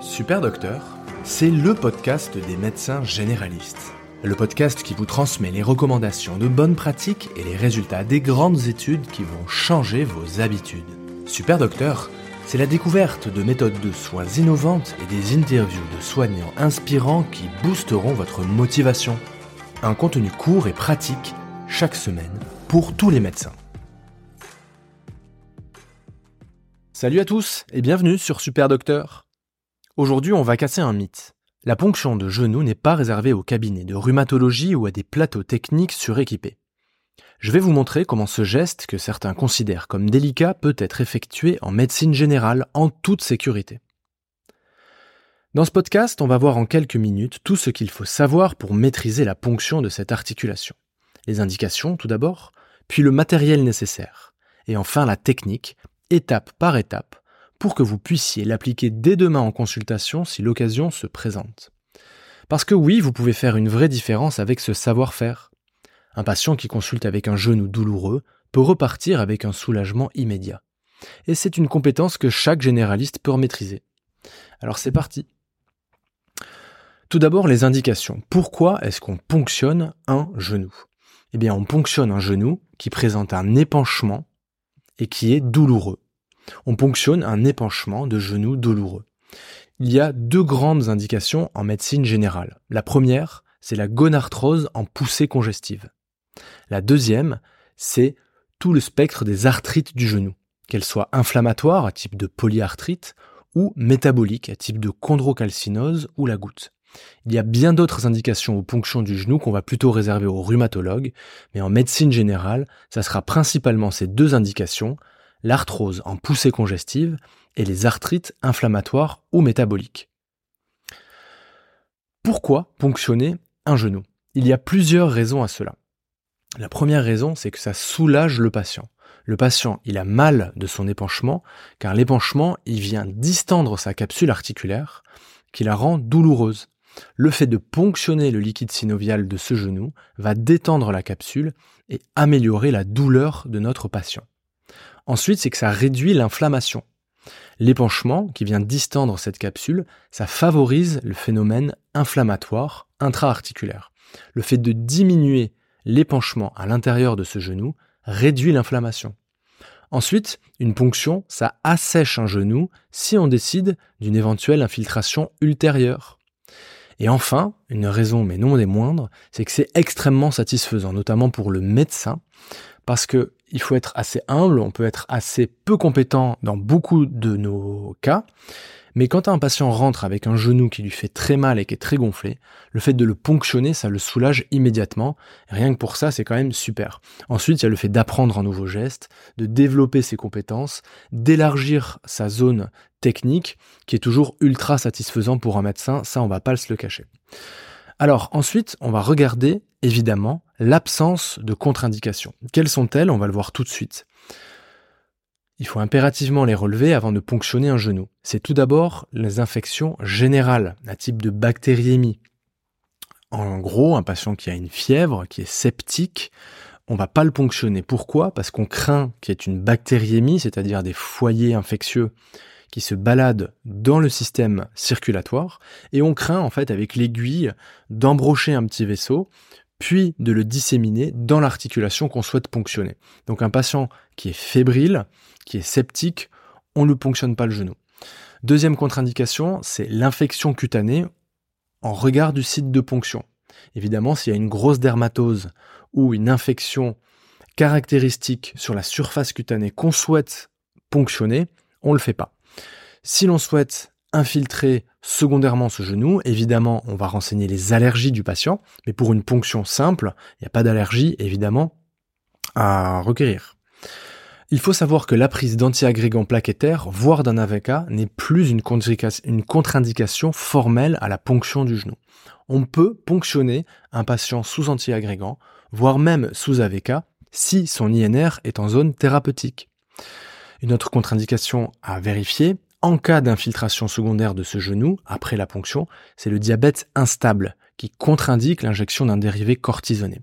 Super Docteur, c'est le podcast des médecins généralistes. Le podcast qui vous transmet les recommandations de bonnes pratiques et les résultats des grandes études qui vont changer vos habitudes. Super Docteur, c'est la découverte de méthodes de soins innovantes et des interviews de soignants inspirants qui boosteront votre motivation. Un contenu court et pratique chaque semaine pour tous les médecins. Salut à tous et bienvenue sur Super Docteur. Aujourd'hui, on va casser un mythe. La ponction de genou n'est pas réservée au cabinet de rhumatologie ou à des plateaux techniques suréquipés. Je vais vous montrer comment ce geste, que certains considèrent comme délicat, peut être effectué en médecine générale en toute sécurité. Dans ce podcast, on va voir en quelques minutes tout ce qu'il faut savoir pour maîtriser la ponction de cette articulation. Les indications tout d'abord, puis le matériel nécessaire, et enfin la technique, étape par étape, pour que vous puissiez l'appliquer dès demain en consultation si l'occasion se présente. Parce que oui, vous pouvez faire une vraie différence avec ce savoir-faire. Un patient qui consulte avec un genou douloureux peut repartir avec un soulagement immédiat. Et c'est une compétence que chaque généraliste peut maîtriser. Alors c'est parti. Tout d'abord les indications. Pourquoi est-ce qu'on ponctionne un genou? Eh bien on ponctionne un genou qui présente un épanchement et qui est douloureux on ponctionne un épanchement de genou douloureux. Il y a deux grandes indications en médecine générale. La première, c'est la gonarthrose en poussée congestive. La deuxième, c'est tout le spectre des arthrites du genou, qu'elles soient inflammatoires à type de polyarthrite ou métaboliques à type de chondrocalcinose ou la goutte. Il y a bien d'autres indications aux ponctions du genou qu'on va plutôt réserver aux rhumatologues, mais en médecine générale, ça sera principalement ces deux indications, l'arthrose en poussée congestive et les arthrites inflammatoires ou métaboliques. Pourquoi ponctionner un genou? Il y a plusieurs raisons à cela. La première raison, c'est que ça soulage le patient. Le patient, il a mal de son épanchement, car l'épanchement, il vient distendre sa capsule articulaire, qui la rend douloureuse. Le fait de ponctionner le liquide synovial de ce genou va détendre la capsule et améliorer la douleur de notre patient. Ensuite, c'est que ça réduit l'inflammation. L'épanchement, qui vient distendre cette capsule, ça favorise le phénomène inflammatoire intra-articulaire. Le fait de diminuer l'épanchement à l'intérieur de ce genou réduit l'inflammation. Ensuite, une ponction, ça assèche un genou si on décide d'une éventuelle infiltration ultérieure. Et enfin, une raison mais non des moindres, c'est que c'est extrêmement satisfaisant, notamment pour le médecin, parce que il faut être assez humble, on peut être assez peu compétent dans beaucoup de nos cas, mais quand un patient rentre avec un genou qui lui fait très mal et qui est très gonflé, le fait de le ponctionner, ça le soulage immédiatement. Rien que pour ça, c'est quand même super. Ensuite, il y a le fait d'apprendre un nouveau geste, de développer ses compétences, d'élargir sa zone technique, qui est toujours ultra satisfaisant pour un médecin. Ça, on va pas se le cacher. Alors ensuite, on va regarder évidemment l'absence de contre-indications. Quelles sont-elles? On va le voir tout de suite. Il faut impérativement les relever avant de ponctionner un genou. C'est tout d'abord les infections générales, à type de bactériémie. En gros, un patient qui a une fièvre, qui est sceptique, on va pas le ponctionner. Pourquoi? Parce qu'on craint qu'il y ait une bactériémie, c'est-à-dire des foyers infectieux qui se balade dans le système circulatoire et on craint en fait avec l'aiguille d'embrocher un petit vaisseau puis de le disséminer dans l'articulation qu'on souhaite ponctionner. Donc un patient qui est fébrile, qui est sceptique, on ne ponctionne pas le genou. Deuxième contre-indication, c'est l'infection cutanée en regard du site de ponction. Évidemment, s'il y a une grosse dermatose ou une infection caractéristique sur la surface cutanée qu'on souhaite ponctionner, on ne le fait pas. Si l'on souhaite infiltrer secondairement ce genou, évidemment, on va renseigner les allergies du patient, mais pour une ponction simple, il n'y a pas d'allergie, évidemment, à requérir. Il faut savoir que la prise d'antiagrégants plaquettaires, voire d'un AVK, n'est plus une contre-indication formelle à la ponction du genou. On peut ponctionner un patient sous antiagrégants, voire même sous AVK, si son INR est en zone thérapeutique. Une autre contre-indication à vérifier, en cas d'infiltration secondaire de ce genou, après la ponction, c'est le diabète instable, qui contre-indique l'injection d'un dérivé cortisonné.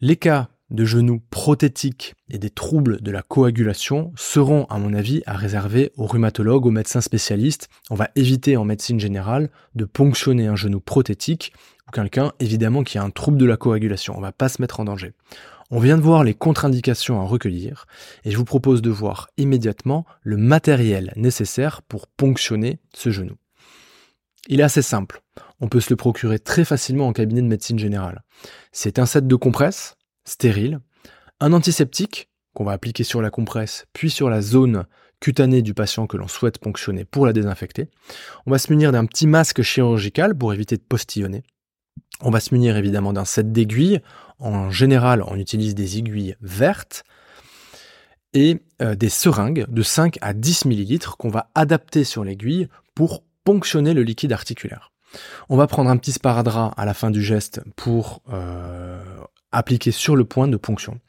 Les cas de genoux prothétiques et des troubles de la coagulation seront, à mon avis, à réserver aux rhumatologues, aux médecins spécialistes. On va éviter en médecine générale de ponctionner un genou prothétique ou quelqu'un, évidemment, qui a un trouble de la coagulation. On va pas se mettre en danger. On vient de voir les contre-indications à recueillir et je vous propose de voir immédiatement le matériel nécessaire pour ponctionner ce genou. Il est assez simple. On peut se le procurer très facilement en cabinet de médecine générale. C'est un set de compresses, stérile, un antiseptique qu'on va appliquer sur la compresse, puis sur la zone cutanée du patient que l'on souhaite ponctionner pour la désinfecter. On va se munir d'un petit masque chirurgical pour éviter de postillonner. On va se munir évidemment d'un set d'aiguilles. En général, on utilise des aiguilles vertes et euh, des seringues de 5 à 10 ml qu'on va adapter sur l'aiguille pour ponctionner le liquide articulaire. On va prendre un petit sparadrap à la fin du geste pour euh, appliquer sur le point de ponction.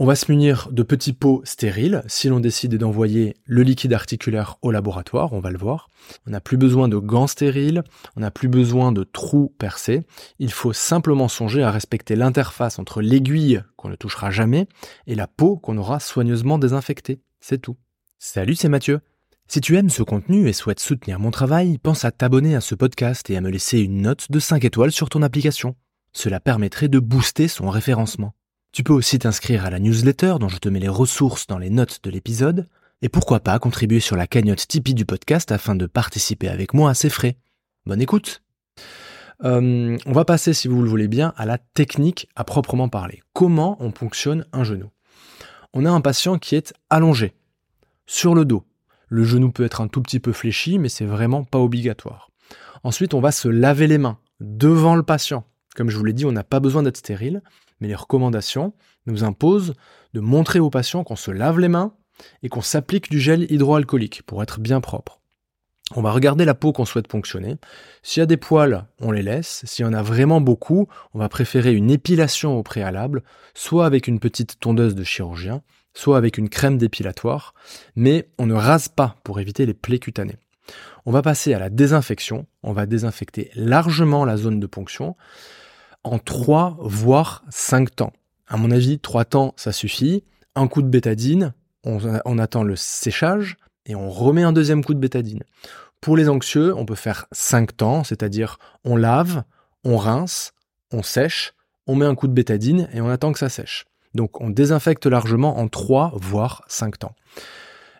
On va se munir de petits pots stériles si l'on décide d'envoyer le liquide articulaire au laboratoire, on va le voir. On n'a plus besoin de gants stériles, on n'a plus besoin de trous percés. Il faut simplement songer à respecter l'interface entre l'aiguille qu'on ne touchera jamais et la peau qu'on aura soigneusement désinfectée. C'est tout. Salut, c'est Mathieu. Si tu aimes ce contenu et souhaites soutenir mon travail, pense à t'abonner à ce podcast et à me laisser une note de 5 étoiles sur ton application. Cela permettrait de booster son référencement. Tu peux aussi t'inscrire à la newsletter dont je te mets les ressources dans les notes de l'épisode, et pourquoi pas contribuer sur la cagnotte Tipeee du podcast afin de participer avec moi à ses frais. Bonne écoute euh, On va passer, si vous le voulez bien, à la technique à proprement parler. Comment on ponctionne un genou? On a un patient qui est allongé, sur le dos, le genou peut être un tout petit peu fléchi, mais c'est vraiment pas obligatoire. Ensuite, on va se laver les mains devant le patient. Comme je vous l'ai dit, on n'a pas besoin d'être stérile, mais les recommandations nous imposent de montrer au patient qu'on se lave les mains et qu'on s'applique du gel hydroalcoolique pour être bien propre. On va regarder la peau qu'on souhaite ponctionner. S'il y a des poils, on les laisse. S'il y en a vraiment beaucoup, on va préférer une épilation au préalable, soit avec une petite tondeuse de chirurgien, soit avec une crème dépilatoire, mais on ne rase pas pour éviter les plaies cutanées. On va passer à la désinfection, on va désinfecter largement la zone de ponction en 3 voire 5 temps. À mon avis, 3 temps, ça suffit. Un coup de bétadine, on, attend le séchage et on remet un deuxième coup de bétadine. Pour les anxieux, on peut faire 5 temps, c'est-à-dire on lave, on rince, on sèche, on met un coup de bétadine et on attend que ça sèche. Donc on désinfecte largement en 3 voire 5 temps.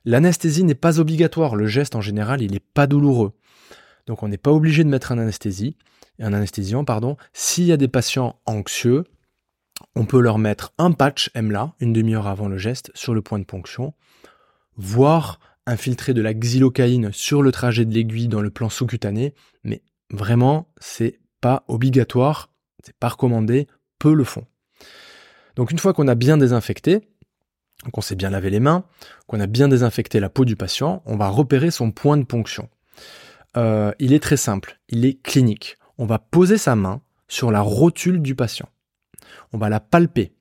L'anesthésie n'est pas obligatoire, le geste en général il n'est pas douloureux. Donc on n'est pas obligé de mettre un anesthésie, un anesthésiant pardon. S'il y a des patients anxieux, on peut leur mettre un patch MLA une demi-heure avant le geste sur le point de ponction, voire infiltrer de la xylocaïne sur le trajet de l'aiguille dans le plan sous-cutané, mais vraiment c'est pas obligatoire, c'est pas recommandé, peu le font. Donc une fois qu'on a bien désinfecté, qu'on s'est bien lavé les mains, qu'on a bien désinfecté la peau du patient, on va repérer son point de ponction. Euh, il est très simple, il est clinique. On va poser sa main sur la rotule du patient. On va la palper.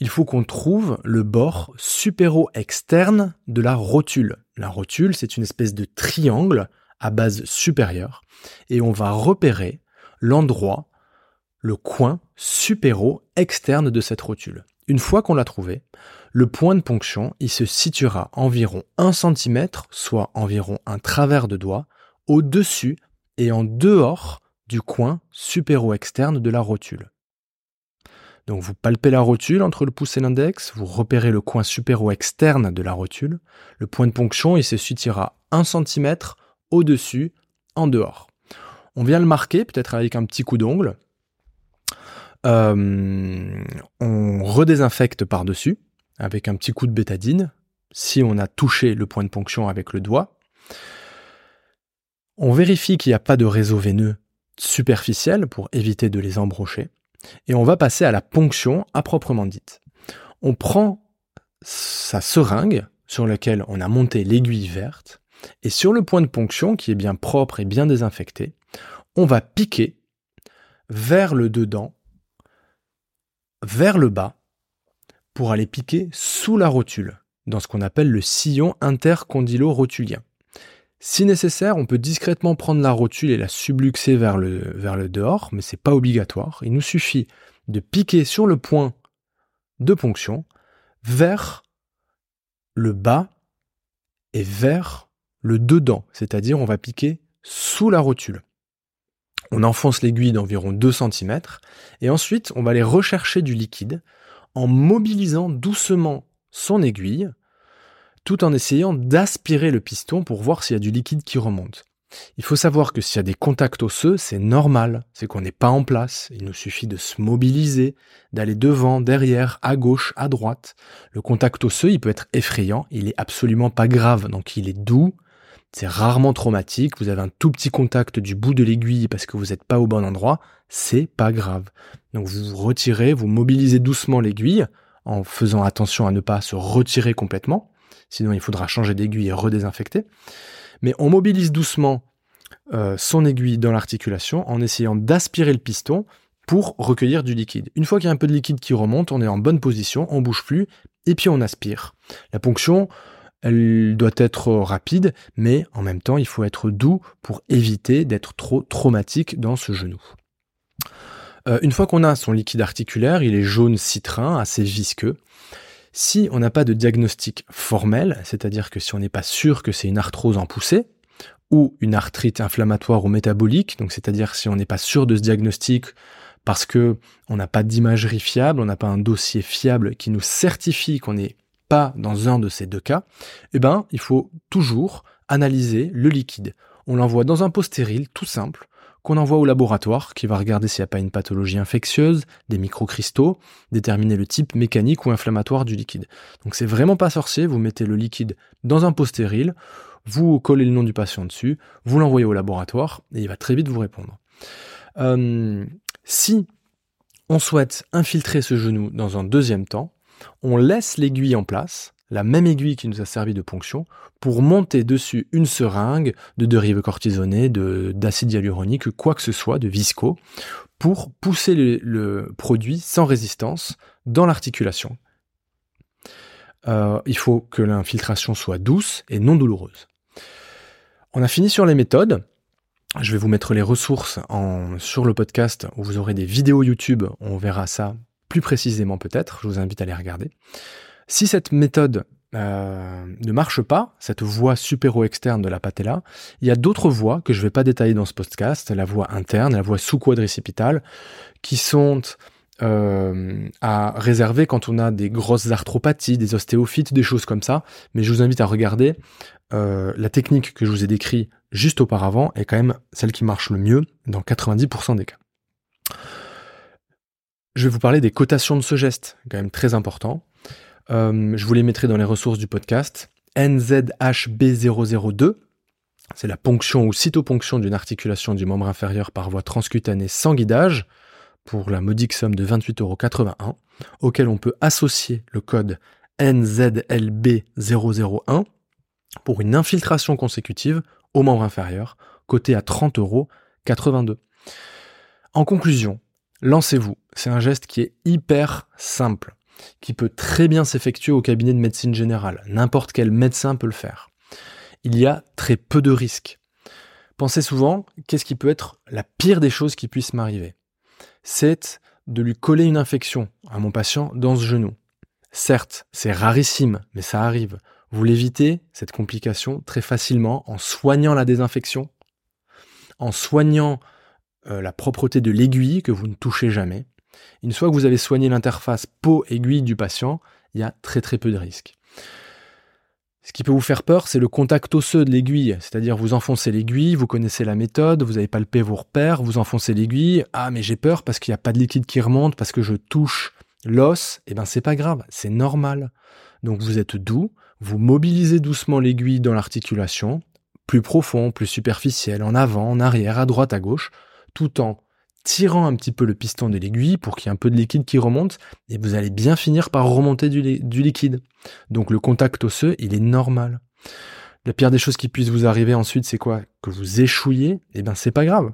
Il faut qu'on trouve le bord supéro-externe de la rotule. La rotule, c'est une espèce de triangle à base supérieure et on va repérer l'endroit le coin supéro-externe de cette rotule. Une fois qu'on l'a trouvé, le point de ponction, il se situera environ 1 cm, soit environ un travers de doigt, au-dessus et en dehors du coin supéro-externe de la rotule. Donc vous palpez la rotule entre le pouce et l'index, vous repérez le coin supéro-externe de la rotule. Le point de ponction, il se situera 1 cm au-dessus, en dehors. On vient le marquer, peut-être avec un petit coup d'ongle, euh, on redésinfecte par-dessus avec un petit coup de bétadine si on a touché le point de ponction avec le doigt. On vérifie qu'il n'y a pas de réseau veineux superficiel pour éviter de les embrocher. Et on va passer à la ponction à proprement dite. On prend sa seringue sur laquelle on a monté l'aiguille verte et sur le point de ponction qui est bien propre et bien désinfecté, on va piquer vers le dedans vers le bas pour aller piquer sous la rotule, dans ce qu'on appelle le sillon intercondylo-rotulien. Si nécessaire, on peut discrètement prendre la rotule et la subluxer vers le, vers le dehors, mais c'est pas obligatoire. Il nous suffit de piquer sur le point de ponction vers le bas et vers le dedans, c'est-à-dire on va piquer sous la rotule. On enfonce l'aiguille d'environ 2 cm et ensuite on va aller rechercher du liquide en mobilisant doucement son aiguille tout en essayant d'aspirer le piston pour voir s'il y a du liquide qui remonte. Il faut savoir que s'il y a des contacts osseux, c'est normal, c'est qu'on n'est pas en place, il nous suffit de se mobiliser, d'aller devant, derrière, à gauche, à droite. Le contact osseux, il peut être effrayant, il est absolument pas grave, donc il est doux, c'est rarement traumatique, vous avez un tout petit contact du bout de l'aiguille parce que vous n'êtes pas au bon endroit, c'est pas grave. Donc vous retirez, vous mobilisez doucement l'aiguille en faisant attention à ne pas se retirer complètement, sinon il faudra changer d'aiguille et redésinfecter. Mais on mobilise doucement euh, son aiguille dans l'articulation en essayant d'aspirer le piston pour recueillir du liquide. Une fois qu'il y a un peu de liquide qui remonte, on est en bonne position, on bouge plus, et puis on aspire. La ponction, elle doit être rapide, mais en même temps, il faut être doux pour éviter d'être trop traumatique dans ce genou. Euh, une fois qu'on a son liquide articulaire, il est jaune citrin, assez visqueux. Si on n'a pas de diagnostic formel, c'est-à-dire que si on n'est pas sûr que c'est une arthrose en poussée, ou une arthrite inflammatoire ou métabolique, donc c'est-à-dire si on n'est pas sûr de ce diagnostic parce que on n'a pas d'imagerie fiable, on n'a pas un dossier fiable qui nous certifie qu'on est pas dans un de ces deux cas, eh ben, il faut toujours analyser le liquide. On l'envoie dans un pot stérile, tout simple, qu'on envoie au laboratoire, qui va regarder s'il n'y a pas une pathologie infectieuse, des microcristaux, déterminer le type mécanique ou inflammatoire du liquide. Donc c'est vraiment pas sorcier, vous mettez le liquide dans un pot stérile, vous collez le nom du patient dessus, vous l'envoyez au laboratoire, et il va très vite vous répondre. Euh, si on souhaite infiltrer ce genou dans un deuxième temps, on laisse l'aiguille en place, la même aiguille qui nous a servi de ponction, pour monter dessus une seringue de dérive cortisonnées, d'acide hyaluronique, quoi que ce soit, de visco, pour pousser le, produit sans résistance dans l'articulation. Euh, il faut que l'infiltration soit douce et non douloureuse. On a fini sur les méthodes. Je vais vous mettre les ressources sur le podcast où vous aurez des vidéos YouTube. On verra ça plus précisément peut-être, je vous invite à les regarder. Si cette méthode euh, ne marche pas, cette voie supéro-externe de la patella, il y a d'autres voies que je ne vais pas détailler dans ce podcast, la voie interne, la voie sous-quadricipitale, qui sont euh, à réserver quand on a des grosses arthropathies, des ostéophytes, des choses comme ça. Mais je vous invite à regarder euh, la technique que je vous ai décrite juste auparavant est quand même celle qui marche le mieux dans 90% des cas. Je vais vous parler des cotations de ce geste, quand même très important. Euh, je vous les mettrai dans les ressources du podcast. NZHB002, c'est la ponction ou cytoponction d'une articulation du membre inférieur par voie transcutanée sans guidage, pour la modique somme de 28,81€, auquel on peut associer le code NZLB001 pour une infiltration consécutive au membre inférieur, coté à 30,82€. En conclusion, lancez-vous. C'est un geste qui est hyper simple, qui peut très bien s'effectuer au cabinet de médecine générale. N'importe quel médecin peut le faire. Il y a très peu de risques. Pensez souvent, qu'est-ce qui peut être la pire des choses qui puissent m'arriver? C'est de lui coller une infection à mon patient dans ce genou. Certes, c'est rarissime, mais ça arrive. Vous l'évitez, cette complication, très facilement en soignant la désinfection, en soignant euh, la propreté de l'aiguille que vous ne touchez jamais. Une fois que vous avez soigné l'interface peau-aiguille du patient, il y a très très peu de risques. Ce qui peut vous faire peur, c'est le contact osseux de l'aiguille, c'est-à-dire vous enfoncez l'aiguille, vous connaissez la méthode, vous avez palpé vos repères, vous enfoncez l'aiguille, ah mais j'ai peur parce qu'il n'y a pas de liquide qui remonte, parce que je touche l'os, eh ben c'est pas grave, c'est normal. Donc vous êtes doux, vous mobilisez doucement l'aiguille dans l'articulation, plus profond, plus superficiel, en avant, en arrière, à droite, à gauche, tout en tirant un petit peu le piston de l'aiguille pour qu'il y ait un peu de liquide qui remonte, et vous allez bien finir par remonter du, liquide. Donc le contact osseux, il est normal. La pire des choses qui puissent vous arriver ensuite, c'est quoi? Que vous échouiez, eh bien c'est pas grave.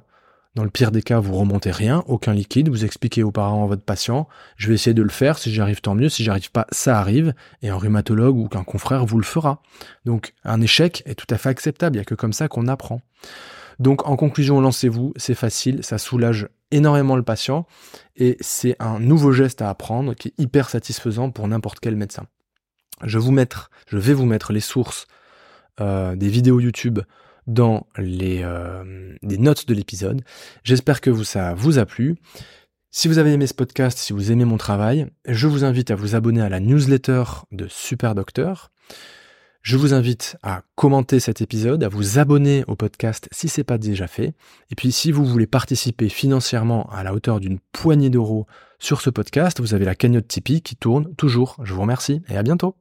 Dans le pire des cas, vous remontez rien, aucun liquide, vous expliquez aux parents à votre patient, je vais essayer de le faire, si j'arrive tant mieux, si j'arrive pas, ça arrive, et un rhumatologue ou qu'un confrère vous le fera. Donc un échec est tout à fait acceptable, il n'y a que comme ça qu'on apprend. Donc en conclusion, lancez-vous, c'est facile, ça soulage énormément le patient et c'est un nouveau geste à apprendre qui est hyper satisfaisant pour n'importe quel médecin. Je, vous mettre, je vais vous mettre les sources euh, des vidéos YouTube dans les, euh, notes de l'épisode. J'espère que ça vous a plu. Si vous avez aimé ce podcast, si vous aimez mon travail, je vous invite à vous abonner à la newsletter de Super Docteur. Je vous invite à commenter cet épisode, à vous abonner au podcast si ce n'est pas déjà fait. Et puis si vous voulez participer financièrement à la hauteur d'une poignée d'euros sur ce podcast, vous avez la cagnotte Tipeee qui tourne toujours. Je vous remercie et à bientôt.